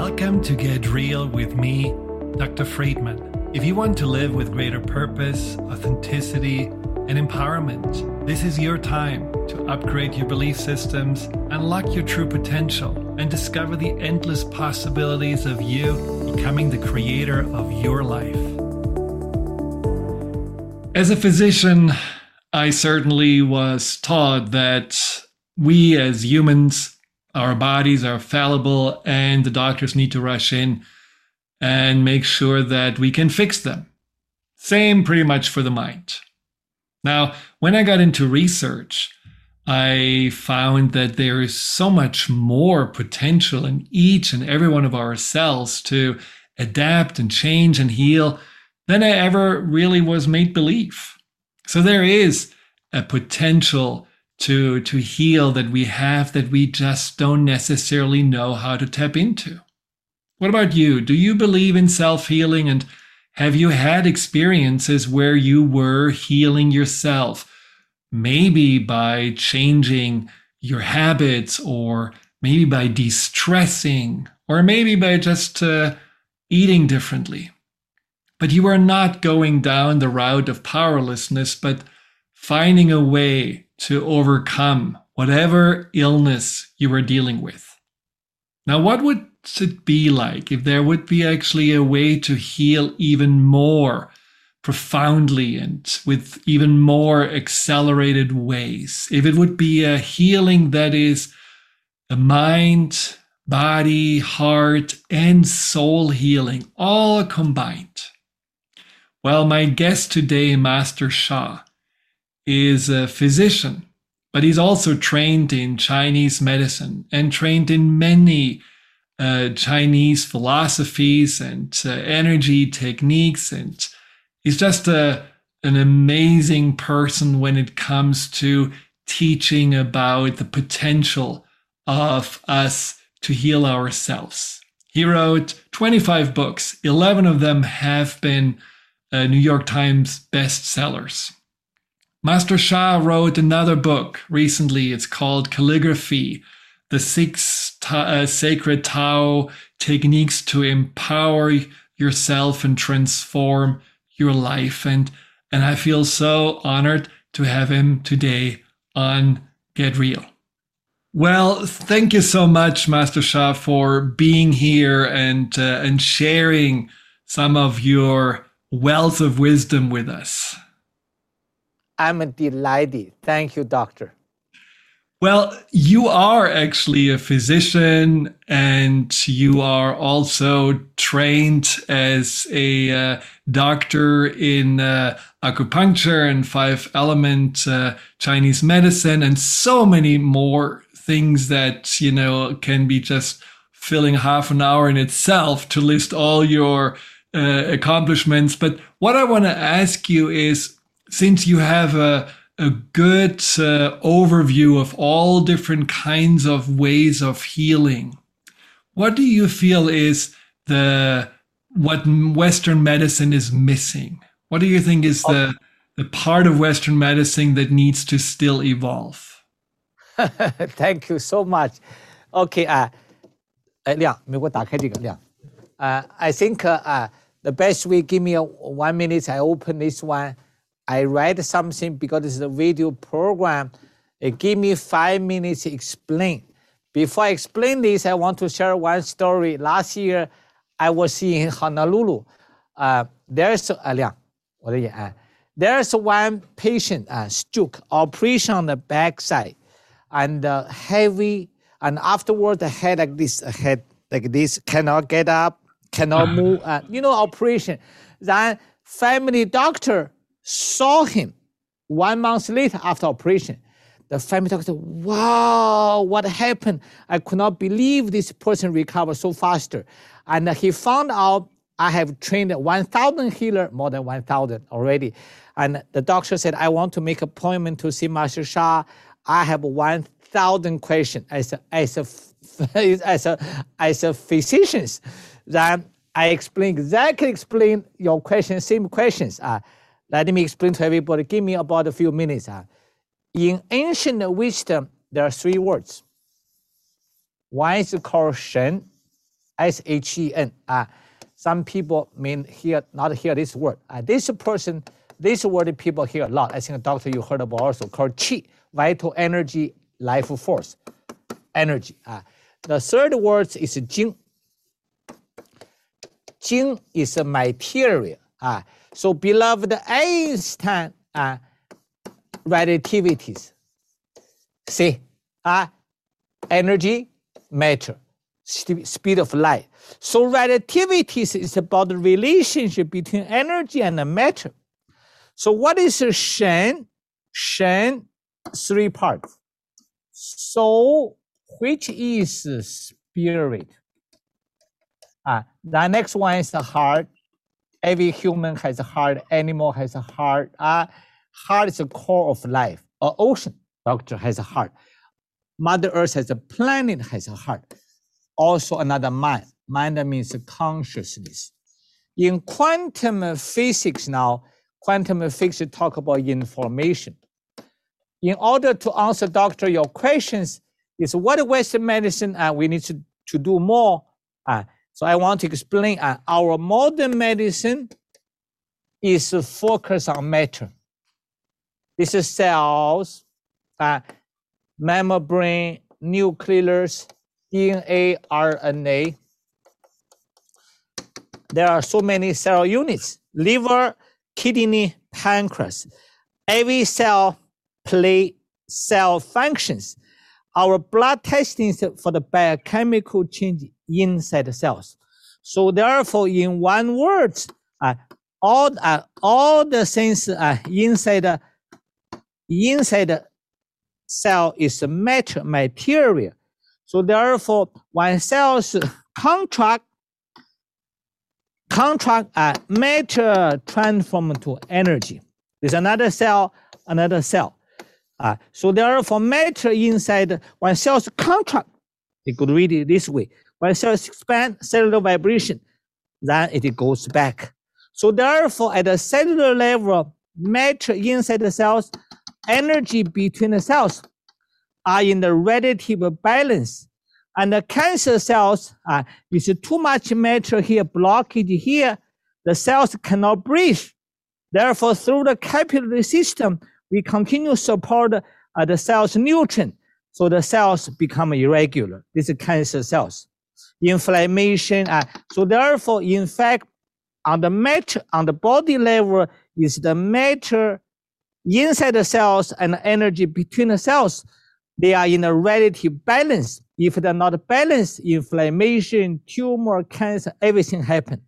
Welcome to Get Real with me, Dr. Friedman. If you want to live with greater purpose, authenticity, and empowerment, this is your time to upgrade your belief systems, unlock your true potential, and discover the endless possibilities of you becoming the creator of your life. As a physician, I certainly was taught that we as humans our bodies are fallible and the doctors need to rush in and make sure that we can fix them. Same pretty much for the mind. Now, when I got into research, I found that there is so much more potential in each and every one of our cells to adapt and change and heal than I ever really was made believe. So there is a potential to to heal that we have that we just don't necessarily know how to tap into. What about you? Do you believe in self-healing and have you had experiences where you were healing yourself? Maybe by changing your habits or maybe by de-stressing or maybe by just uh, eating differently. But you are not going down the route of powerlessness, but finding a way to overcome whatever illness you are dealing with. Now, what would it be like if there would be actually a way to heal even more profoundly and with even more accelerated ways? If it would be a healing that is a mind, body, heart, and soul healing all combined. Well, my guest today, Master Sha, is a physician, but he's also trained in Chinese medicine and trained in many uh, Chinese philosophies and uh, energy techniques. And he's just a, an amazing person when it comes to teaching about the potential of us to heal ourselves. He wrote 25 books, 11 of them have been uh, New York Times bestsellers. Master Sha wrote another book recently. It's called Calligraphy The Six ta- uh, Sacred Tao Techniques to Empower Yourself and Transform Your Life. And, and I feel so honored to have him today on Get Real. Well, thank you so much, Master Sha, for being here and, uh, and sharing some of your wealth of wisdom with us. I'm delighted. Thank you, doctor. Well, you are actually a physician and you are also trained as a uh, doctor in uh, acupuncture and five element uh, Chinese medicine and so many more things that, you know, can be just filling half an hour in itself to list all your uh, accomplishments. But what I want to ask you is since you have a, a good uh, overview of all different kinds of ways of healing, what do you feel is the what Western medicine is missing? What do you think is the the part of Western medicine that needs to still evolve? Thank you so much. Okay, 啊、uh,，亮，美国打开这个亮。Uh, I think uh, uh, the best way, give me a, one minute, I open this one. I write something because it's a video program. It give me five minutes to explain. Before I explain this, I want to share one story. Last year, I was in Honolulu. Uh, there's uh, there's one patient, uh, stroke, operation on the back side, and uh, heavy, and afterward the head like this, head like this, cannot get up, cannot move. Uh, you know, operation. Then family doctor saw him one month later after operation. The family doctor, said, wow, what happened? I could not believe this person recovered so faster. And he found out I have trained 1,000 healer, more than 1,000 already. And the doctor said, I want to make appointment to see Master Sha. I have 1,000 questions as a, as a, as a, as a physician. Then I explain exactly explain your question, same questions. Uh, let me explain to everybody. Give me about a few minutes. Uh. In ancient wisdom, there are three words. One is called Shen, S H E N. Uh, some people may hear not hear this word. Uh, this person, this word people hear a lot. I think doctor you heard about also called Qi, vital energy, life force, energy. Uh, the third word is jing. Jing is a material. Uh, so beloved Einstein uh, relativities. See, uh, energy, matter, speed of light. So relativities is about the relationship between energy and matter. So what is the Shen? Shen, three parts. So which is spirit? Uh, the next one is the heart. Every human has a heart. Animal has a heart. Uh, heart is the core of life. An ocean, doctor, has a heart. Mother Earth has a planet, has a heart. Also another mind. Mind means consciousness. In quantum physics now, quantum physics talk about information. In order to answer, doctor, your questions is what Western medicine uh, we need to, to do more. Uh, so I want to explain uh, our modern medicine is focused on matter. This is cells, uh, membrane, nucleus, DNA, RNA. There are so many cell units, liver, kidney, pancreas. Every cell play cell functions. Our blood testing for the biochemical change inside cells. So therefore, in one word, uh, all, uh, all the things uh, inside inside cell is matter material. So therefore, when cells contract, contract uh, matter transform to energy. There's another cell, another cell. Uh, so therefore, matter inside, when cells contract, you could read it this way. When cells expand, cellular vibration, then it goes back. So therefore, at the cellular level, matter inside the cells, energy between the cells are in the relative balance. And the cancer cells, uh, is too much matter here, blockage here, the cells cannot breathe. Therefore, through the capillary system, we continue support uh, the cell's nutrient, so the cells become irregular. This is cancer cells. Inflammation, uh, so therefore, in fact, on the matter, on the body level, is the matter inside the cells and energy between the cells. They are in a relative balance. If they're not balanced, inflammation, tumor, cancer, everything happen.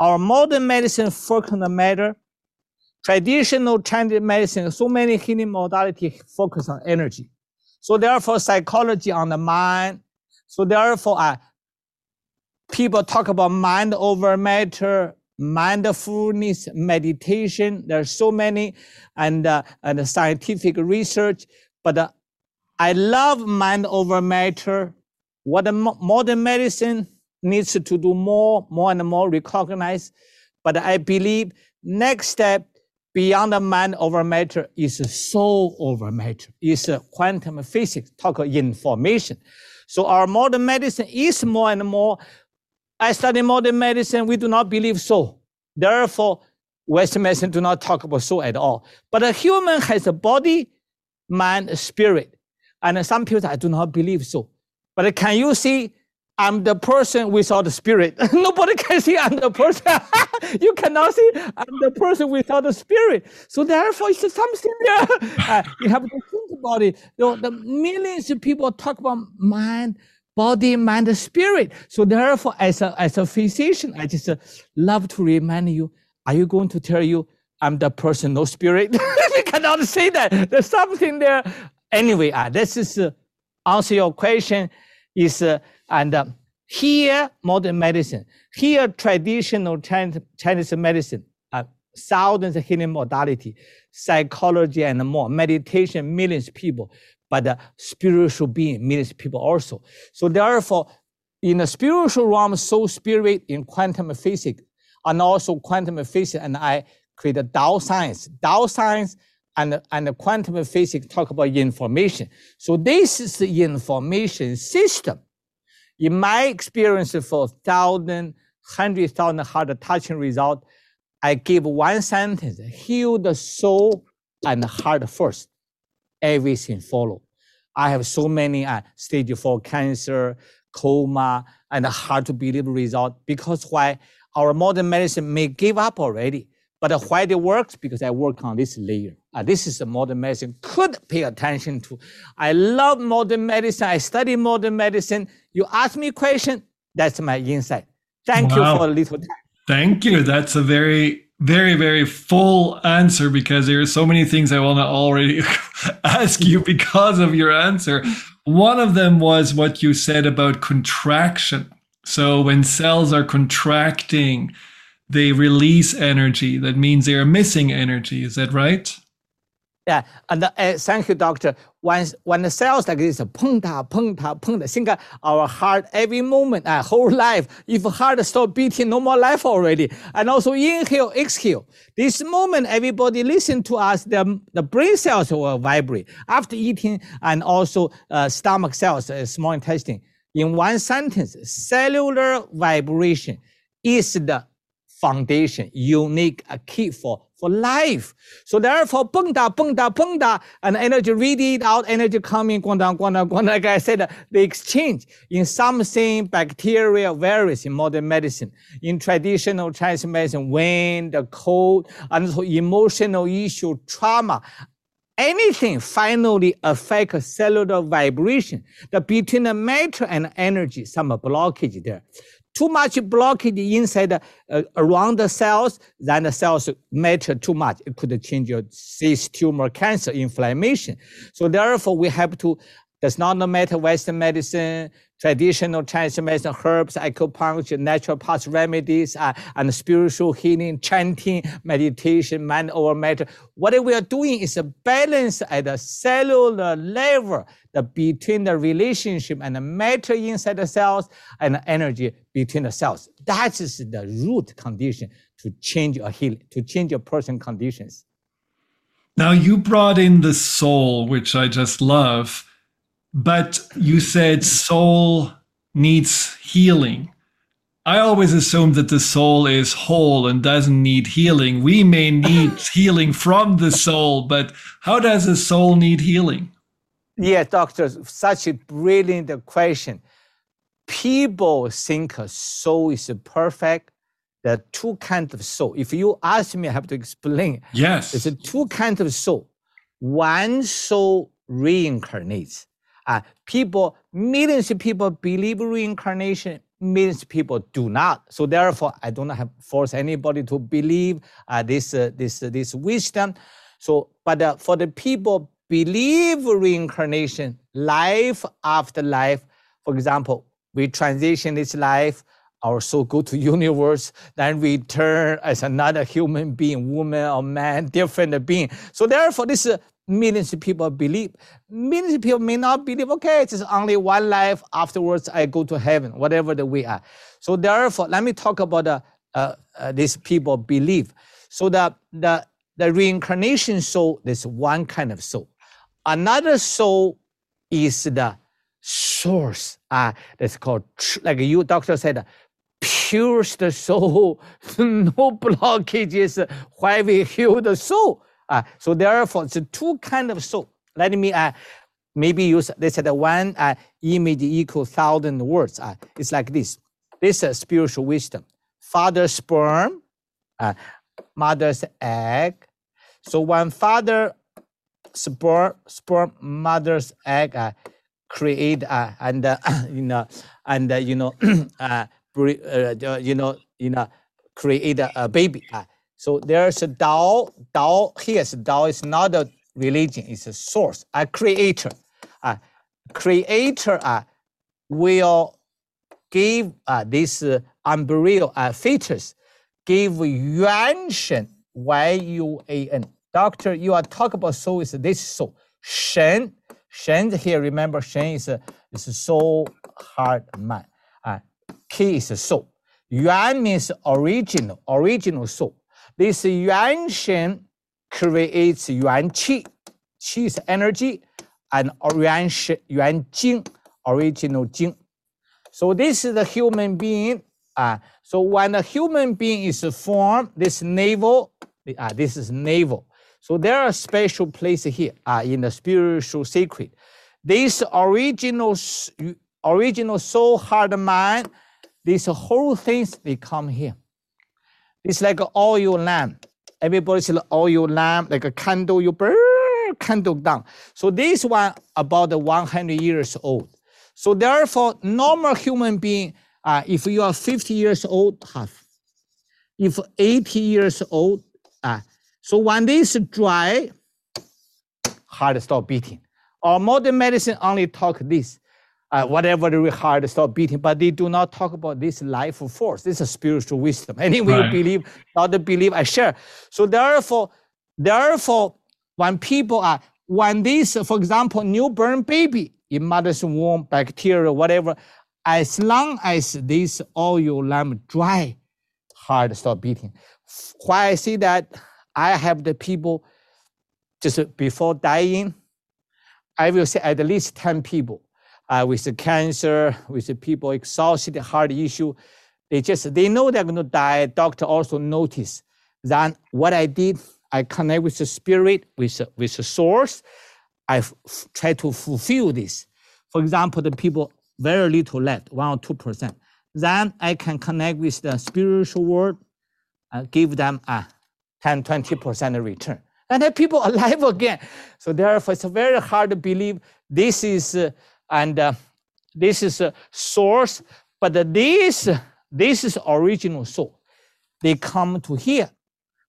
Our modern medicine focus on the matter, Traditional Chinese medicine, so many healing modalities focus on energy. So therefore, psychology on the mind. So therefore, uh, people talk about mind over matter, mindfulness, meditation. There's so many, and uh, and scientific research. But uh, I love mind over matter. What modern medicine needs to do more, more and more recognize. But I believe next step beyond the mind over matter is soul over matter, is quantum physics, talk information. So our modern medicine is more and more. I study modern medicine, we do not believe so. Therefore, Western medicine do not talk about soul at all. But a human has a body, mind, spirit. And some people, I do not believe so. But can you see I'm the person without the spirit. Nobody can see I'm the person. you cannot see I'm the person without the spirit. So therefore, it's something there. Uh, you have to think about it. You know, the millions of people talk about mind, body, mind, spirit. So therefore, as a, as a physician, I just uh, love to remind you, are you going to tell you I'm the person, no spirit? you cannot say that. There's something there. Anyway, uh, this is uh, answer your question is uh, and uh, here, modern medicine, here, traditional Chinese medicine, uh, thousands of healing modality, psychology and more, meditation, millions of people, but the spiritual being, of people also. So therefore, in the spiritual realm, soul spirit in quantum physics, and also quantum physics, and I create a Dao science. Dao science and, and quantum physics talk about information. So this is the information system In my experience for thousand, hundred thousand heart touching result, I give one sentence, heal the soul and heart first. Everything follow. I have so many uh, stage four cancer, coma, and hard to believe result because why our modern medicine may give up already. But why it works? Because I work on this layer. Uh, this is the modern medicine could pay attention to. I love modern medicine. I study modern medicine. You ask me a question, that's my insight. Thank wow. you for a little time. Thank you. That's a very, very, very full answer because there are so many things I want to already ask you because of your answer. One of them was what you said about contraction. So when cells are contracting, they release energy. That means they are missing energy. Is that right? Yeah, and uh, thank you, doctor. When when the cells like this, pung ta pung ta pung ta, think our heart every moment, uh, whole life. If heart stop beating, no more life already. And also inhale, exhale. This moment, everybody listen to us. The the brain cells will vibrate after eating, and also uh, stomach cells, uh, small intestine. In one sentence, cellular vibration is the foundation, unique, a key for, for life. So therefore, boom da, boom da, boom da, and energy radiate out, energy coming, going down, going down, going down. Like I said, the exchange in something, bacteria, virus in modern medicine, in traditional Chinese medicine, wind, the cold, and so emotional issue, trauma, anything finally affect cellular vibration. The between the matter and energy, some blockage there too much blockage inside uh, around the cells, then the cells matter too much. It could change your cyst, tumor, cancer, inflammation. So therefore, we have to. Does not matter Western medicine, traditional Chinese medicine, herbs, acupuncture, naturopath remedies, uh, and spiritual healing, chanting, meditation, mind over matter. What we are doing is a balance at the cellular level the between the relationship and the matter inside the cells and the energy between the cells. That is the root condition to change a heal, to change a person conditions. Now you brought in the soul, which I just love, but you said soul needs healing. I always assume that the soul is whole and doesn't need healing. We may need healing from the soul, but how does the soul need healing? Yeah, doctor, such a brilliant question. People think a soul is perfect. There are two kinds of soul. If you ask me, I have to explain. Yes. There's two kinds of soul. One soul reincarnates. Uh, people, millions of people believe reincarnation, millions of people do not. So therefore, I don't have force anybody to believe uh, this, uh, this, uh, this wisdom. So, but uh, for the people believe reincarnation, life after life. For example, we transition this life, our soul go to universe, then return as another human being, woman or man, different being. So therefore, this uh, millions of people believe. Millions of people may not believe, okay, it's only one life. Afterwards, I go to heaven, whatever the way are. So therefore, let me talk about uh, uh, uh, these people believe. So the, the, the reincarnation soul, there's one kind of soul. Another soul is the source. Uh, that's called, like you, doctor said, purest soul, no blockages, why we heal the soul. Uh, so therefore, it's two kind of soul. Let me uh, maybe use, they said one uh, image equal thousand words. Uh, it's like this. This is spiritual wisdom. Father's sperm, uh, mother's egg. So when father sperm, sperm mother's egg uh, create uh, and uh, you know and uh, you know uh, you know you know create a, a baby. Uh. So there's a Tao. Tao here's Tao is not a religion; it's a source, a creator. A creator uh, will give uh, this uh, embryo uh, fetus give yuan shen y u a n Doctor, you are talking about soul is this soul. Shen, Shen here, remember Shen is, a, is soul, heart, mind. Uh, Qi is soul. Yuan means original, original soul. This Yuan Shen creates Yuan Qi. Qi is energy, and Yuan, Shen, Yuan Jing, original Jing. So this is the human being. Uh, so when a human being is formed, this navel, uh, this is navel. So there are special place here uh, in the spiritual secret. This original, original soul, heart, mind, these whole things, they come here. It's like an oil lamp. Everybody says oil lamp, like a candle, you burn candle down. So this one about 100 years old. So therefore, normal human being, uh, if you are 50 years old, half. If 80 years old, uh, so when this dry, heart stop beating. Or modern medicine only talk this, uh, whatever the heart stop beating, but they do not talk about this life force. This is spiritual wisdom. Anyway, right. you believe, not believe, I share. So therefore, therefore, when people are, when this, for example, newborn baby in mother's womb, bacteria, whatever, as long as this oil lamp dry, heart stop beating. Why I see that, I have the people just before dying, I will say at least 10 people uh, with cancer, with the people exhausted heart issue. They just, they know they're going to die. Doctor also notice that what I did, I connect with the spirit, with, with the source. I f- try to fulfill this. For example, the people very little left, one or two percent. Then I can connect with the spiritual world, uh, give them a 10, 20% return. And then people alive again. So therefore, it's very hard to believe this is, uh, and uh, this is a source, but this, this is original soul. They come to here.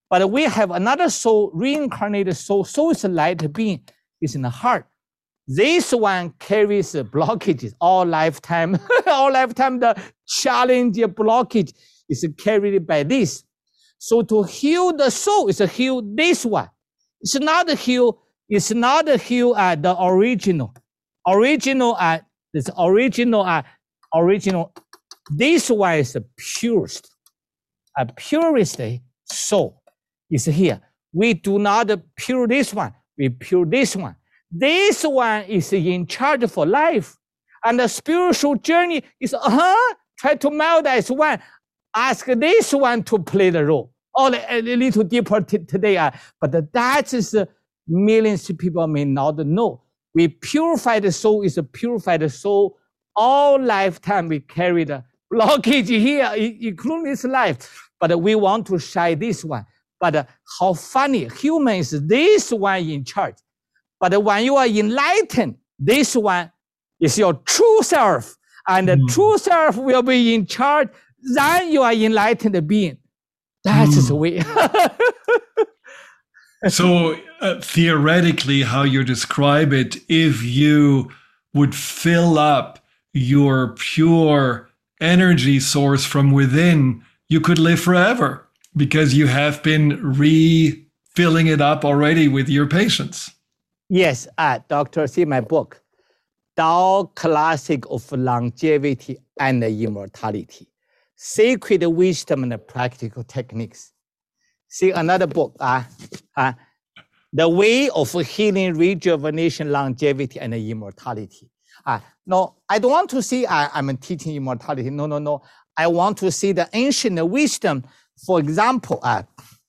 But we have another soul, reincarnated soul. Soul is a light being, it's in the heart. This one carries blockages all lifetime. all lifetime, the challenge blockage is carried by this. So to heal the soul is to heal this one. It's not heal, it's not heal at the original. Original at this original at original. This one is the purest. A purest soul is here. We do not pure this one, we pure this one. This one is in charge for life. And the spiritual journey is, uh-huh, try to meld as one ask this one to play the role. Or a little deeper t- today, uh, but that is uh, millions of people may not know. We purify the soul is a purified soul. All lifetime we carry the blockage here, including this life. But we want to shine this one. But uh, how funny, human is this one in charge. But when you are enlightened, this one is your true self. And the mm. true self will be in charge then you are enlightened being. That's mm. the way. So uh, theoretically, how you describe it, if you would fill up your pure energy source from within, you could live forever because you have been refilling it up already with your patients. Yes, uh, Doctor, see my book, Tao Classic of Longevity and Immortality sacred wisdom and practical techniques. See another book, uh, uh, The Way of Healing, Rejuvenation, Longevity, and Immortality. Uh, no, I don't want to see uh, I'm teaching immortality. No, no, no. I want to see the ancient wisdom. For example, uh,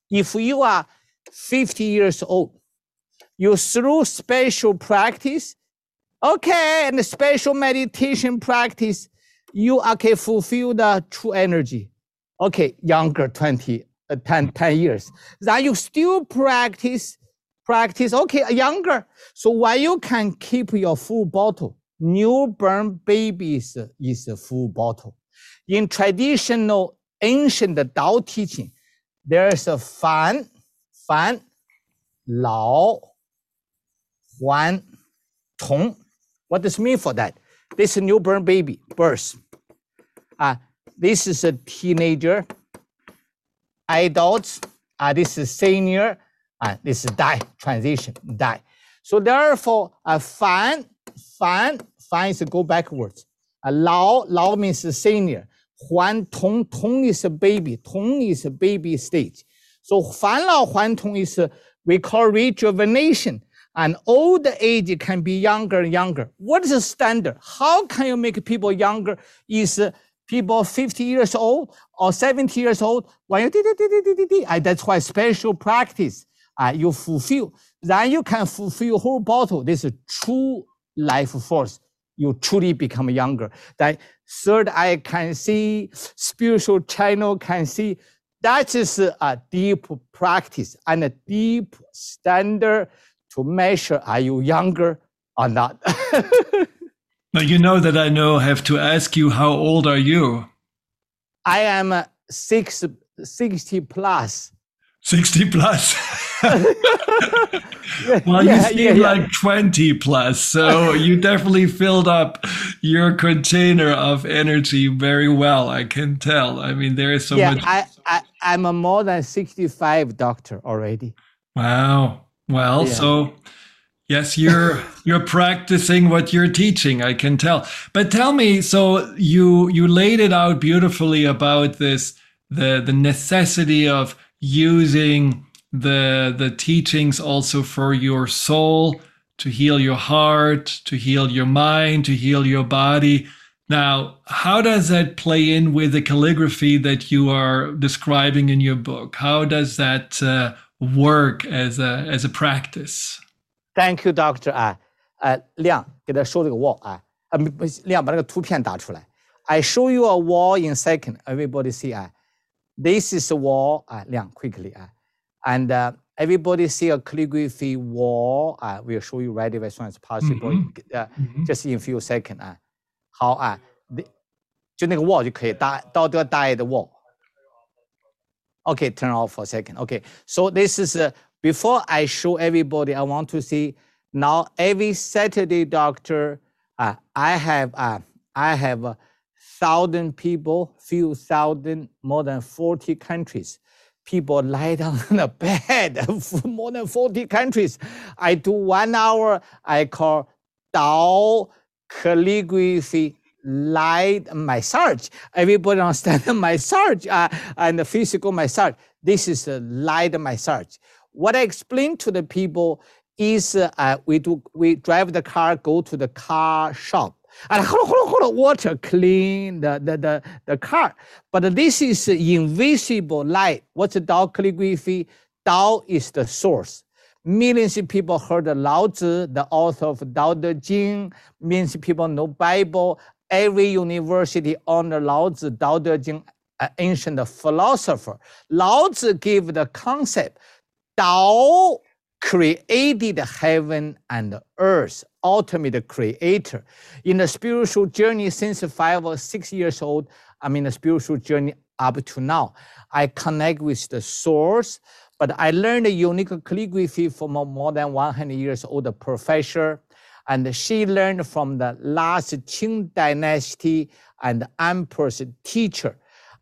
if you are 50 years old, you through special practice, okay, and special meditation practice, you okay fulfill the true energy. Okay, younger 20, uh, 10, 10 years. Then you still practice, practice, okay, younger. So while you can keep your full bottle, newborn babies is a full bottle. In traditional ancient Tao teaching, there is a fan, fan, lao, huan, tong. What does mean for that? This newborn baby, birth. Uh, this is a teenager. Adults, uh, this is senior. Uh, this is die, transition, die. So therefore, a uh, fan, fan, fan is go backwards. A uh, lao, lao means senior. Huan tong, tong is a baby. Tong is a baby stage. So fan lao huan tong is, uh, we call rejuvenation. and old age can be younger and younger. What is the standard? How can you make people younger? Is uh, people 50 years old or 70 years old? When you did, did, did, did, that's why special practice uh, you fulfill. Then you can fulfill whole bottle. This is true life force. You truly become younger. That third eye can see, spiritual channel can see. That is a deep practice and a deep standard to measure are you younger or not. now you know that I know have to ask you how old are you? I am uh, six, 60 plus. 60 plus. well, yeah, you seem yeah, like 20 plus, so you definitely filled up your container of energy very well. I can tell. I mean, there is so yeah, much. I, I, I'm a more than 65 doctor already. Wow. Well, so yes, you're you're practicing what you're teaching. I can tell. But tell me, so you you laid it out beautifully about this the the necessity of using the the teachings also for your soul to heal your heart, to heal your mind, to heal your body. Now, how does that play in with the calligraphy that you are describing in your book? How does that uh, work as a as a practice? Thank you, Doctor 啊，呃，亮给他说这个 wall 啊，呃，亮把那个图片打出来。I show you a wall in second. Everybody see 啊，this is a wall 啊，亮 quickly 啊，and、uh, everybody see a calligraphy wall 啊，we'll show you right away as soon as possible. 呃、mm -hmm. in few second 啊，好啊，就那个 wall 就可以打到这个大的 wall。Okay, turn off for a second. Okay, so this is uh, before I show everybody. I want to see now every Saturday, doctor. Uh, I have uh, I have a thousand people, few thousand, more than forty countries. People lie down on the bed, more than forty countries. I do one hour. I call Dao calligraphy light massage. Everybody understand massage uh, and the physical massage. This is a light massage. What I explain to the people is uh, we do we drive the car, go to the car shop. And water clean the, the, the, the car. But this is invisible light. What's the Tao calligraphy? Tao is the source. Millions of people heard Lao Tzu, the author of Tao Te Ching. Millions of people know Bible every university honor Lao Tzu, Dao De Jing, an ancient philosopher. Lao Tzu gave the concept, Dao created heaven and earth, ultimate creator. In the spiritual journey since five or six years old, I mean the spiritual journey up to now, I connect with the source, but I learned a unique calligraphy from a more than 100 years old professor and she learned from the last Qing dynasty and emperor's teacher.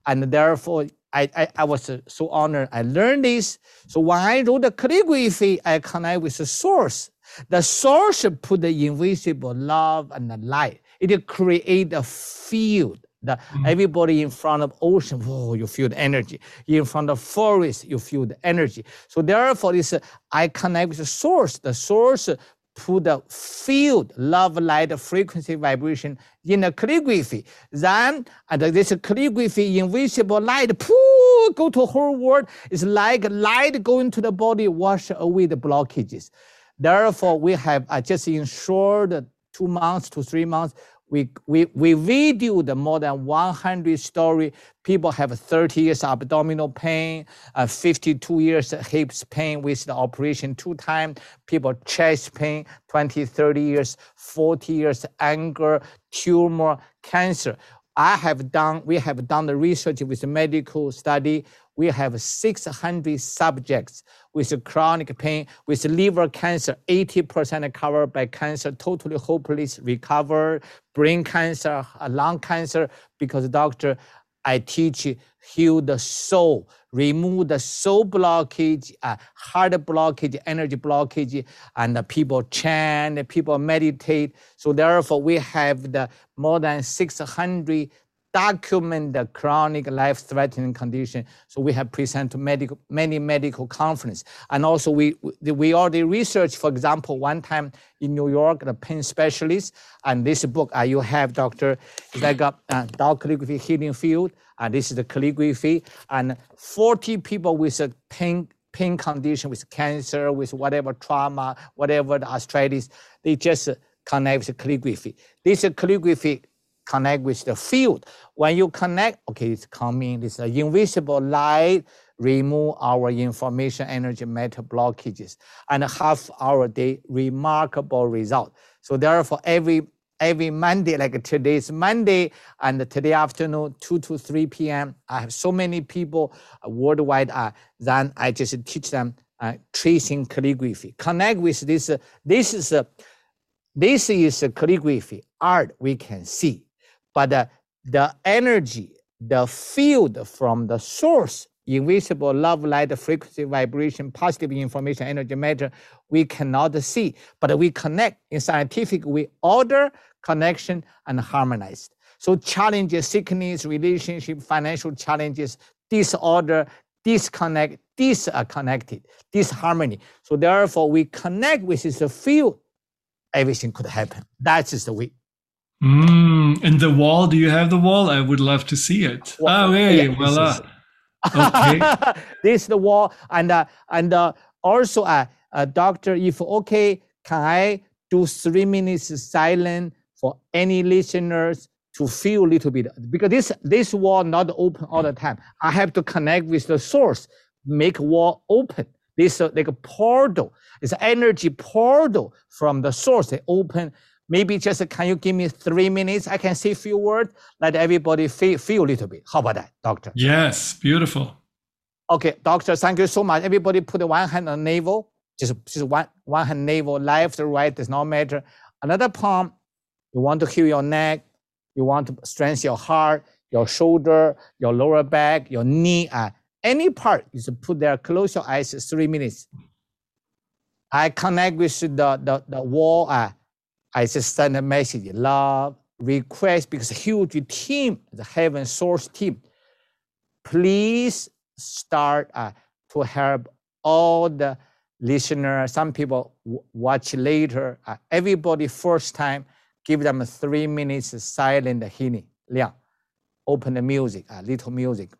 And therefore, I, I, I, was so honored. I learned this. So when I wrote the calligraphy, I connect with the source. The source put the invisible love and the light. It create a field. The, mm-hmm. Everybody in front of ocean, oh, you feel the energy. In front of forest, you feel the energy. So therefore, this I connect with the source. The source put the field, love, light, frequency, vibration in the calligraphy. Then, and this calligraphy, invisible light, pooh, go to whole world. It's like light going to the body, wash away the blockages. Therefore, we have uh, just short two months to three months, we, we, we videoed more than 100 story. People have 30 years abdominal pain, uh, 52 years hips pain with the operation two times. People chest pain, 20, 30 years, 40 years anger, tumor, cancer. I have done, we have done the research with medical study. We have 600 subjects with chronic pain, with liver cancer, 80% covered by cancer, totally hopeless recovered, brain cancer, lung cancer, because doctor, I teach heal the soul, remove the soul blockage, uh, heart blockage, energy blockage, and the people chant, people meditate. So therefore, we have the more than 600 document the chronic life-threatening condition. So we have presented medical, many medical conference. And also we, we already researched, for example, one time in New York, the pain specialist, and this book uh, you have, Dr. It's like a uh, calligraphy healing field, and this is the calligraphy, and 40 people with a pain pain condition, with cancer, with whatever trauma, whatever the arthritis, they just connect with calligraphy. This calligraphy connect with the field. When you connect, okay, it's coming, this invisible light remove our information energy matter blockages and half our day remarkable result. So therefore every every Monday, like today's Monday and today afternoon, 2 to 3 p.m. I have so many people worldwide. Uh, then I just teach them uh, tracing calligraphy. Connect with this. Uh, this is uh, this is calligraphy art we can see but the, the energy, the field from the source, invisible love, light, frequency, vibration, positive information, energy, matter, we cannot see, but we connect in scientific, we order, connection, and harmonized. So challenges, sickness, relationship, financial challenges, disorder, disconnect, disconnected, disharmony. So therefore, we connect with this field, everything could happen. That is the way. Mm, and the wall, do you have the wall? I would love to see it. Well, oh, hey, yeah, voila. Okay. this is the wall. And, uh, and uh, also, uh, uh, doctor, if okay, can I do three minutes silent for any listeners to feel a little bit? Because this, this wall not open all the time. I have to connect with the source, make wall open. This uh, like a portal. It's energy portal from the source. They open Maybe just can you give me three minutes? I can say a few words, let everybody feel, feel a little bit. How about that, doctor? Yes, beautiful. Okay, doctor, thank you so much. Everybody put one hand on navel, just, just one, one hand navel, left or right, does not matter. Another palm, you want to heal your neck, you want to strengthen your heart, your shoulder, your lower back, your knee, uh, any part, you should put there, close your eyes three minutes. I connect with the, the, the wall, uh, I just send a message, love, request, because huge team, the Heaven Source team, please start uh, to help all the listeners. Some people watch later. Uh, everybody first time, give them three minutes silent healing. Liang, open the music, a uh, little music.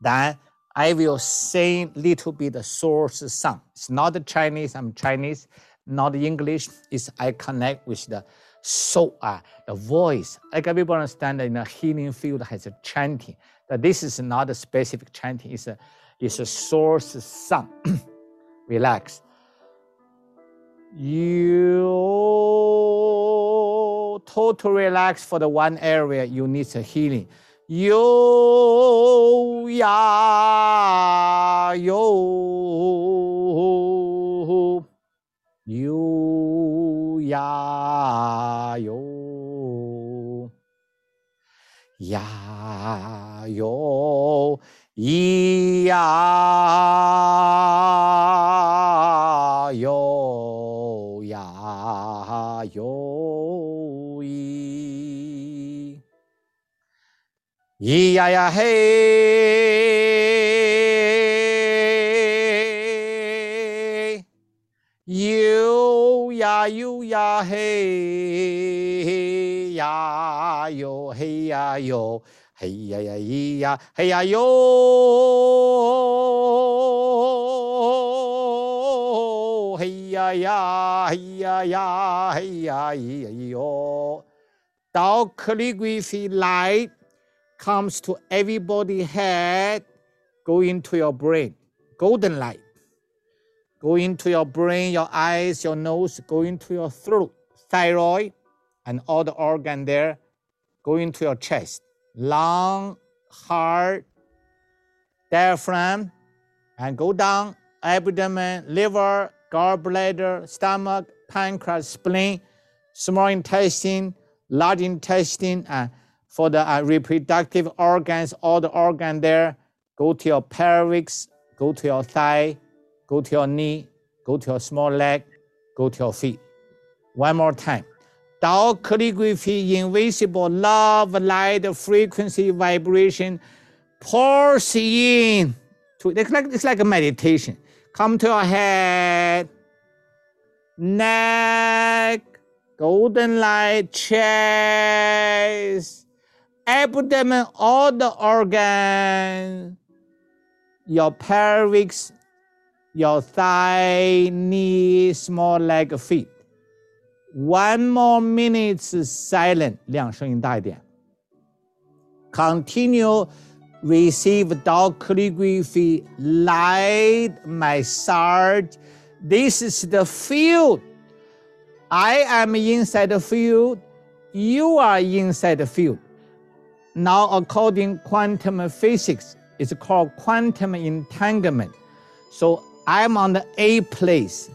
Then I will sing little bit the source song. It's not the Chinese, I'm Chinese not English, is I connect with the soul, uh, the voice. Like everybody understand in a healing field has a chanting. That this is not a specific chanting, it's a, it's a source sound. Relax. You total relax for the one area you need a healing. Yo ya yo 有呀有呀有咿呀有呀有咿咿呀呀嘿。呀哟呀嘿呀哟嘿呀哟嘿呀呀咿呀嘿呀哟嘿呀呀嘿呀呀嘿呀咿呀哟。Tao calligraphy light comes to everybody head, go into your brain, golden light. Go into your brain, your eyes, your nose, go into your throat, thyroid, and all the organ there. Go into your chest, lung, heart, diaphragm, and go down, abdomen, liver, gallbladder, stomach, pancreas, spleen, small intestine, large intestine, and for the uh, reproductive organs, all the organ there, go to your pelvis, go to your thigh, go to your knee, go to your small leg, go to your feet. One more time. Tao calligraphy, invisible love, light, frequency, vibration, pours in. To, it's, like, it's like a meditation. Come to your head, neck, golden light, chest, abdomen, all the organs, your pelvis, your thigh, knee, small leg, feet. One more minute Continue. receive Tao calligraphy light massage. This is the field. I am inside the field. You are inside the field. Now, according quantum physics, it's called quantum entanglement. So I'm on the A place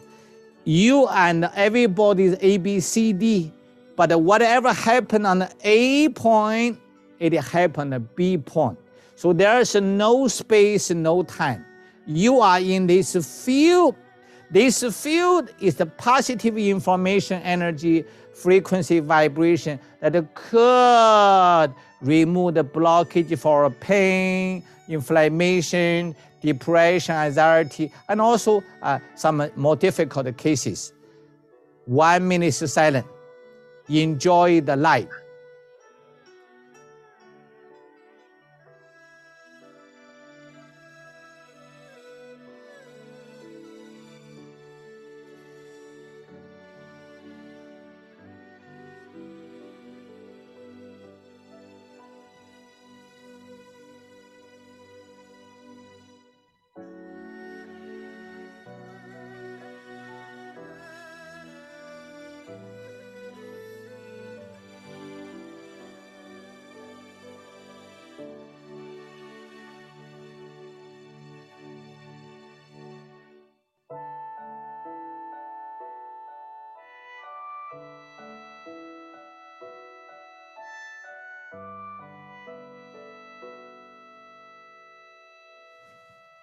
you and everybody's A, B, C, D. But whatever happened on the A point, it happened at B point. So there's no space, no time. You are in this field. This field is the positive information energy, frequency, vibration that could remove the blockage for pain, inflammation, depression, anxiety, and also uh, some more difficult cases. One minute silent. Enjoy the light.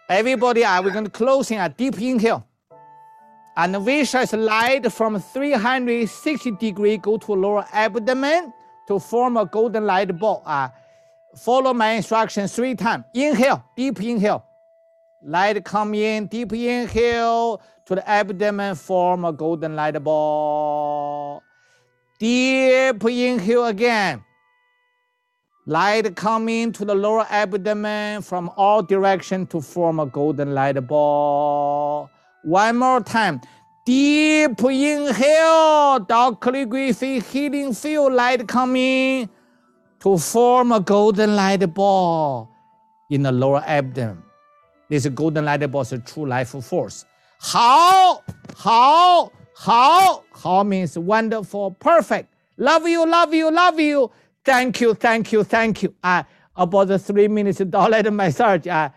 Everybody, are we going to close in a deep inhale? And visualize light from 360 degree go to lower abdomen to form a golden light ball. Uh, follow my instructions three times. Inhale, deep inhale. Light come in, deep inhale to the abdomen, form a golden light ball. Deep inhale again. Light coming to the lower abdomen from all directions to form a golden light ball. One more time. Deep inhale, Tao calligraphy, healing field light coming to form a golden light ball in the lower abdomen. This golden light ball is true life force. How? How? How? How means wonderful, perfect. Love you, love you, love you. Thank you, thank you, thank you. Uh, about the three minutes dollar massage. Uh,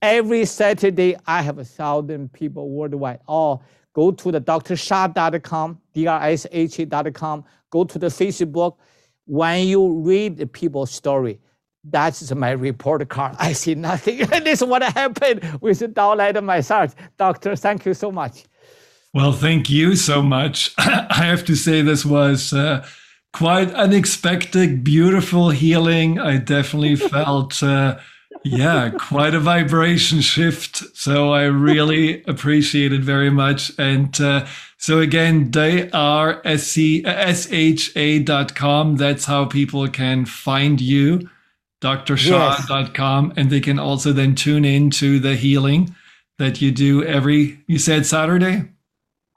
every Saturday, I have a thousand people worldwide. Or go to the drsha.com, D-R-S-H-A.com. Go to the Facebook. When you read the people's story, that's my report card. I see nothing. this is what happened with the dollar massage. Doctor, thank you so much. Well, thank you so much. I have to say this was... Uh, quite unexpected, beautiful healing. I definitely felt, uh, yeah, quite a vibration shift. So I really appreciate it very much. And uh, so again, drsha.com. That's how people can find you, drsha.com. Yes. And they can also then tune in to the healing that you do every, you said Saturday?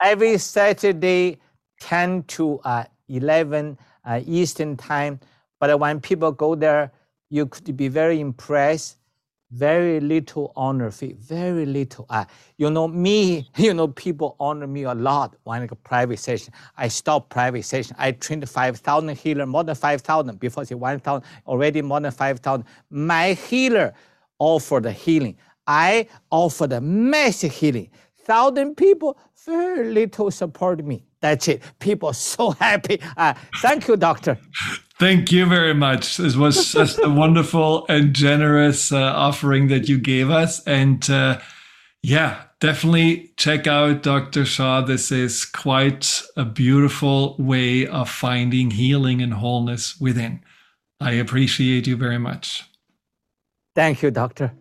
Every Saturday, 10 to uh, 11 uh, Eastern time. But when people go there, you could be very impressed. Very little honor fee, very little. Uh, you know me, you know people honor me a lot when go private session. I stop private session. I trained 5,000 healer, more than 5,000 before say 1,000, already more than 5,000. My healer offer the healing. I offer the massive healing. Thousand people, very little support me. That's it. People so happy. Uh, thank you, doctor. Thank you very much. This was just a wonderful and generous uh, offering that you gave us. And uh, Yeah, definitely check out Dr. Sha. This is quite a beautiful way of finding healing and wholeness within. I appreciate you very much. Thank you, Doctor.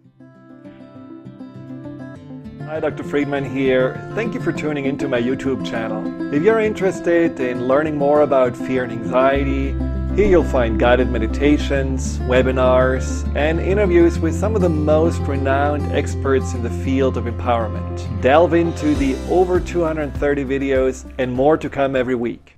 Hi, Dr. Friedman here. Thank you for tuning into my YouTube channel. If you're interested in learning more about fear and anxiety, here you'll find guided meditations, webinars, and interviews with some of the most renowned experts in the field of empowerment. Delve into the over 230 videos and more to come every week.